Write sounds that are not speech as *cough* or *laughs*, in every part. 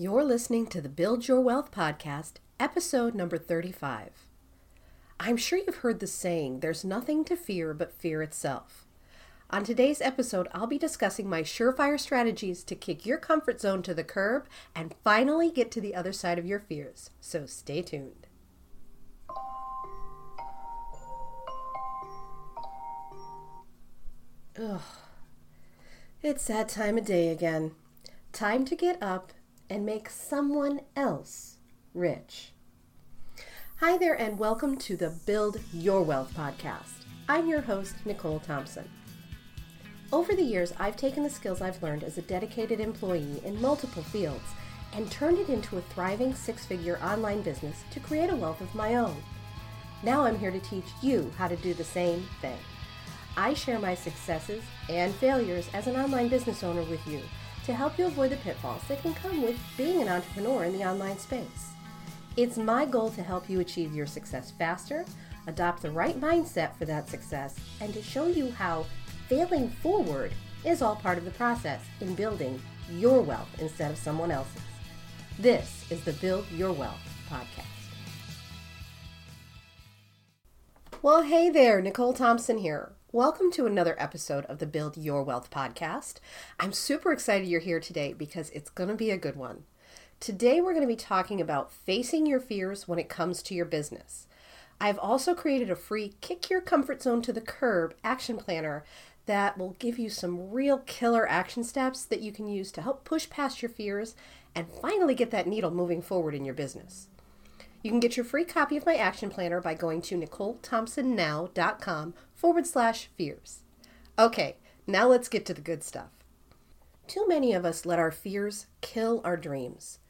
You're listening to the Build Your Wealth podcast, episode number 35. I'm sure you've heard the saying, there's nothing to fear but fear itself. On today's episode, I'll be discussing my surefire strategies to kick your comfort zone to the curb and finally get to the other side of your fears. So stay tuned. Ugh. It's that time of day again. Time to get up and make someone else rich. Hi there, and welcome to the Build Your Wealth podcast. I'm your host, Nicole Thompson. Over the years, I've taken the skills I've learned as a dedicated employee in multiple fields and turned it into a thriving six figure online business to create a wealth of my own. Now I'm here to teach you how to do the same thing. I share my successes and failures as an online business owner with you to help you avoid the pitfalls that can come with being an entrepreneur in the online space. It's my goal to help you achieve your success faster, adopt the right mindset for that success, and to show you how failing forward is all part of the process in building your wealth instead of someone else's. This is the Build Your Wealth podcast. Well, hey there, Nicole Thompson here. Welcome to another episode of the Build Your Wealth podcast. I'm super excited you're here today because it's going to be a good one. Today, we're going to be talking about facing your fears when it comes to your business. I've also created a free Kick Your Comfort Zone to the Curb action planner that will give you some real killer action steps that you can use to help push past your fears and finally get that needle moving forward in your business. You can get your free copy of my action planner by going to NicoleThompsonNow.com forward slash fears. Okay, now let's get to the good stuff. Too many of us let our fears kill our dreams.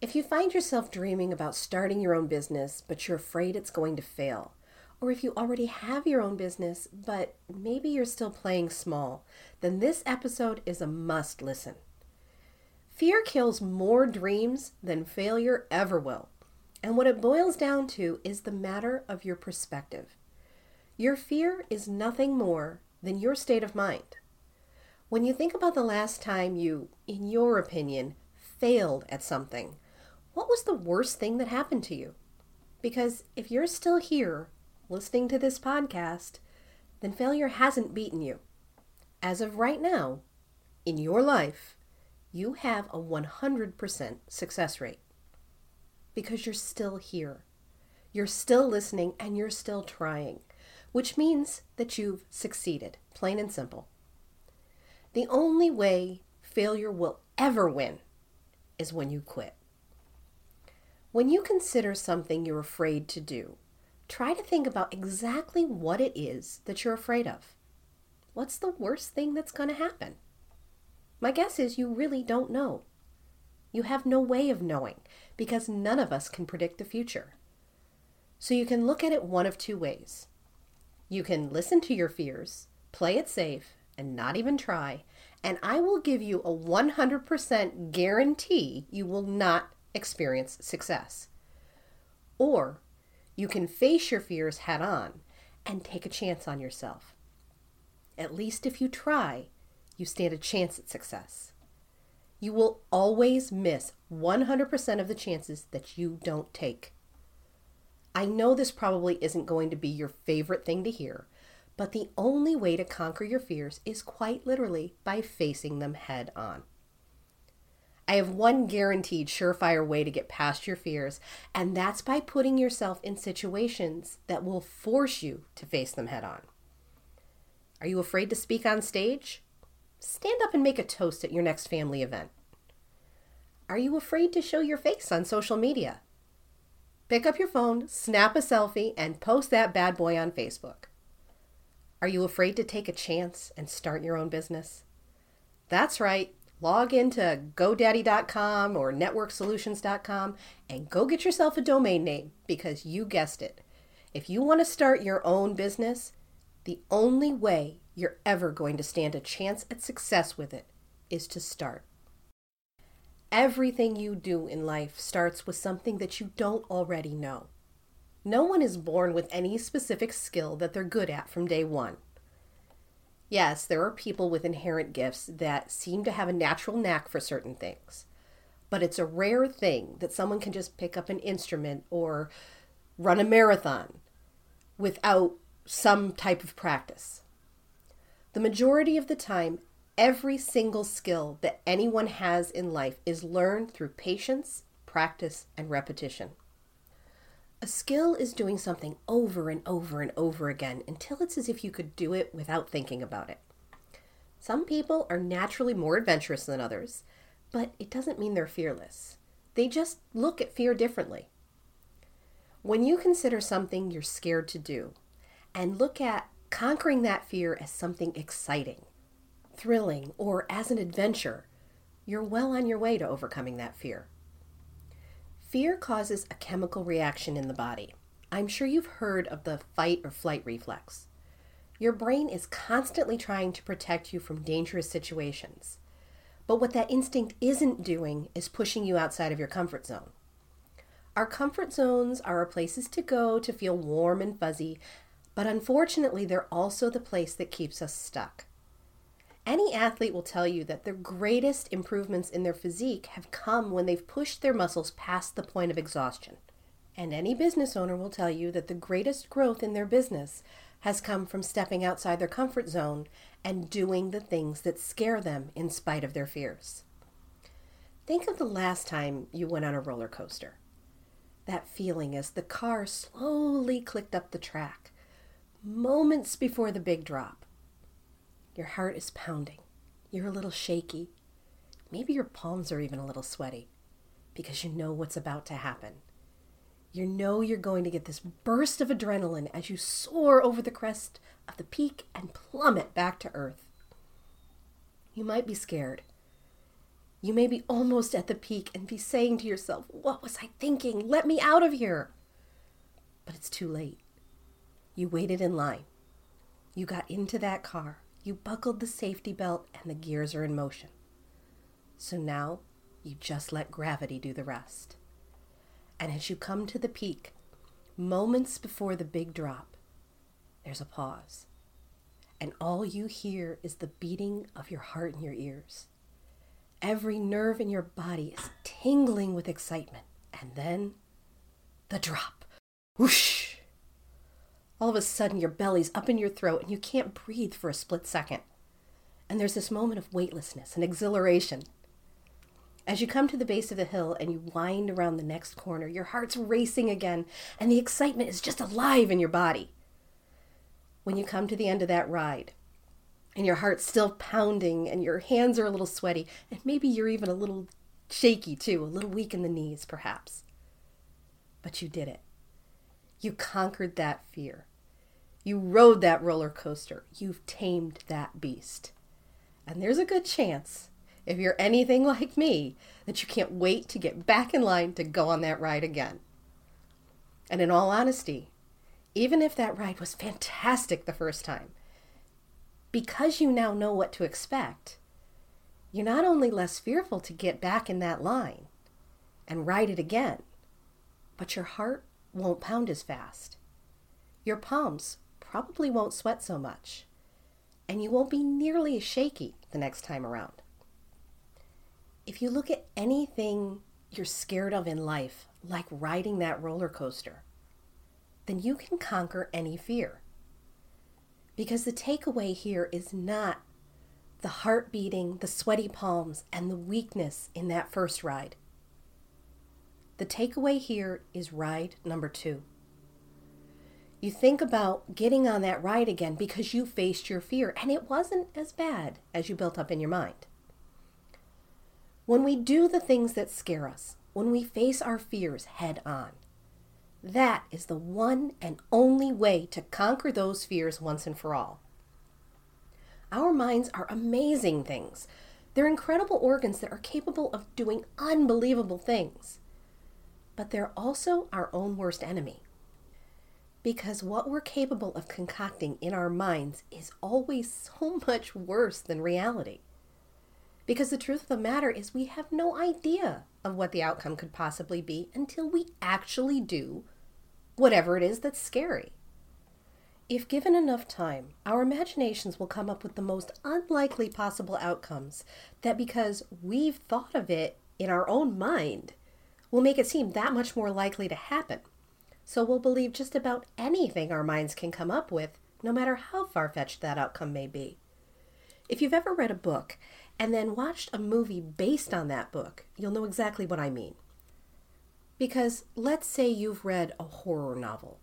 If you find yourself dreaming about starting your own business, but you're afraid it's going to fail, or if you already have your own business, but maybe you're still playing small, then this episode is a must listen. Fear kills more dreams than failure ever will. And what it boils down to is the matter of your perspective. Your fear is nothing more than your state of mind. When you think about the last time you, in your opinion, failed at something, what was the worst thing that happened to you? Because if you're still here listening to this podcast, then failure hasn't beaten you. As of right now, in your life, you have a 100% success rate because you're still here. You're still listening and you're still trying, which means that you've succeeded, plain and simple. The only way failure will ever win is when you quit. When you consider something you're afraid to do, try to think about exactly what it is that you're afraid of. What's the worst thing that's going to happen? My guess is you really don't know. You have no way of knowing because none of us can predict the future. So you can look at it one of two ways. You can listen to your fears, play it safe, and not even try, and I will give you a 100% guarantee you will not experience success. Or you can face your fears head on and take a chance on yourself. At least if you try, you stand a chance at success you will always miss 100% of the chances that you don't take. I know this probably isn't going to be your favorite thing to hear, but the only way to conquer your fears is quite literally by facing them head on. I have one guaranteed surefire way to get past your fears, and that's by putting yourself in situations that will force you to face them head on. Are you afraid to speak on stage? Stand up and make a toast at your next family event. Are you afraid to show your face on social media? Pick up your phone, snap a selfie, and post that bad boy on Facebook. Are you afraid to take a chance and start your own business? That's right. Log into GoDaddy.com or NetworkSolutions.com and go get yourself a domain name because you guessed it. If you want to start your own business, the only way you're ever going to stand a chance at success with it is to start. Everything you do in life starts with something that you don't already know. No one is born with any specific skill that they're good at from day one. Yes, there are people with inherent gifts that seem to have a natural knack for certain things. but it's a rare thing that someone can just pick up an instrument or run a marathon without some type of practice. The majority of the time, every single skill that anyone has in life is learned through patience, practice, and repetition. A skill is doing something over and over and over again until it's as if you could do it without thinking about it. Some people are naturally more adventurous than others, but it doesn't mean they're fearless. They just look at fear differently. When you consider something you're scared to do and look at conquering that fear as something exciting, thrilling, or as an adventure, you're well on your way to overcoming that fear. Fear causes a chemical reaction in the body. I'm sure you've heard of the fight or flight reflex. Your brain is constantly trying to protect you from dangerous situations. But what that instinct isn't doing is pushing you outside of your comfort zone. Our comfort zones are our places to go to feel warm and fuzzy, but unfortunately, they're also the place that keeps us stuck. Any athlete will tell you that their greatest improvements in their physique have come when they've pushed their muscles past the point of exhaustion. And any business owner will tell you that the greatest growth in their business has come from stepping outside their comfort zone and doing the things that scare them in spite of their fears. Think of the last time you went on a roller coaster. That feeling as the car slowly clicked up the track, moments before the big drop your heart is pounding. You're a little shaky. Maybe your palms are even a little sweaty because you know what's about to happen. You know you're going to get this burst of adrenaline as you soar over the crest of the peak and plummet back to earth. You might be scared. You may be almost at the peak and be saying to yourself, What was I thinking? Let me out of here. But it's too late. You waited in line. You got into that car. You buckled the safety belt and the gears are in motion. So now you just let gravity do the rest. And as you come to the peak, moments before the big drop, there's a pause. And all you hear is the beating of your heart in your ears. Every nerve in your body is tingling with excitement. And then the drop. Whoosh! All of a sudden your belly's up in your throat and you can't breathe for a split second. And there's this moment of weightlessness and exhilaration. As you come to the base of the hill and you wind around the next corner, your heart's racing again and the excitement is just alive in your body. When you come to the end of that ride, and your heart's still pounding and your hands are a little sweaty, and maybe you're even a little shaky too, a little weak in the knees perhaps. But you did it. You conquered that fear. You rode that roller coaster. You've tamed that beast. And there's a good chance, if you're anything like me, that you can't wait to get back in line to go on that ride again. And in all honesty, even if that ride was fantastic the first time, because you now know what to expect, you're not only less fearful to get back in that line and ride it again, but your heart won't pound as fast. Your palms probably won't sweat so much, and you won't be nearly as shaky the next time around. If you look at anything you're scared of in life, like riding that roller coaster, then you can conquer any fear. Because the takeaway here is not the heart beating, the sweaty palms, and the weakness in that first ride. The takeaway here is ride number two. You think about getting on that ride again because you faced your fear and it wasn't as bad as you built up in your mind. When we do the things that scare us, when we face our fears head on, that is the one and only way to conquer those fears once and for all. Our minds are amazing things. They're incredible organs that are capable of doing unbelievable things. But they're also our own worst enemy because what we're capable of concocting in our minds is always so *laughs* much worse than reality. Because the truth of the matter is, we have no idea of what the outcome could possibly be until we actually do whatever it is that's scary. If given enough time, our imaginations will come up with the most unlikely possible outcomes that because we've thought of it in our own mind will make it seem that much more likely to happen. So we'll believe just about anything our minds can come up with, no matter how far fetched that outcome may be. If you've ever read a book and then watched a movie based on that book, you'll know exactly what I mean. Because let's say you've read a horror novel.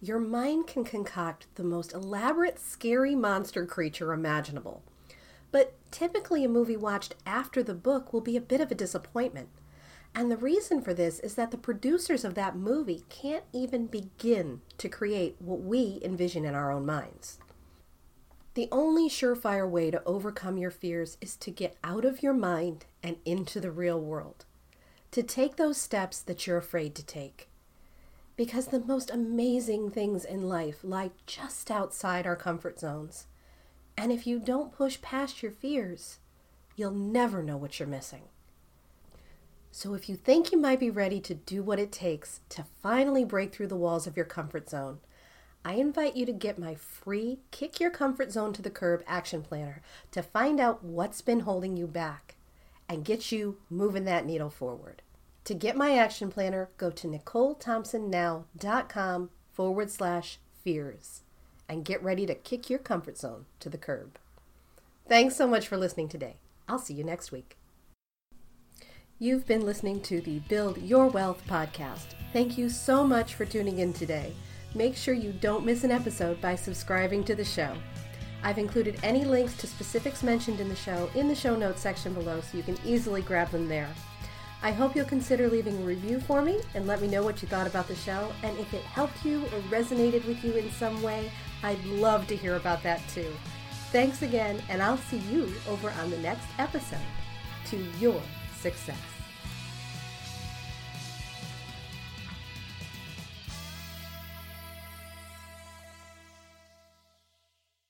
Your mind can concoct the most elaborate, scary monster creature imaginable. But typically, a movie watched after the book will be a bit of a disappointment. And the reason for this is that the producers of that movie can't even begin to create what we envision in our own minds. The only surefire way to overcome your fears is to get out of your mind and into the real world. To take those steps that you're afraid to take. Because the most amazing things in life lie just outside our comfort zones. And if you don't push past your fears, you'll never know what you're missing. So if you think you might be ready to do what it takes to finally break through the walls of your comfort zone, I invite you to get my free Kick Your Comfort Zone to the Curb action planner to find out what's been holding you back and get you moving that needle forward. To get my action planner, go to NicoleThompsonNow.com forward slash fears and get ready to kick your comfort zone to the curb. Thanks so much for listening today. I'll see you next week. You've been listening to the Build Your Wealth podcast. Thank you so much for tuning in today. Make sure you don't miss an episode by subscribing to the show. I've included any links to specifics mentioned in the show in the show notes section below so you can easily grab them there. I hope you'll consider leaving a review for me and let me know what you thought about the show. And if it helped you or resonated with you in some way, I'd love to hear about that too. Thanks again, and I'll see you over on the next episode to your success.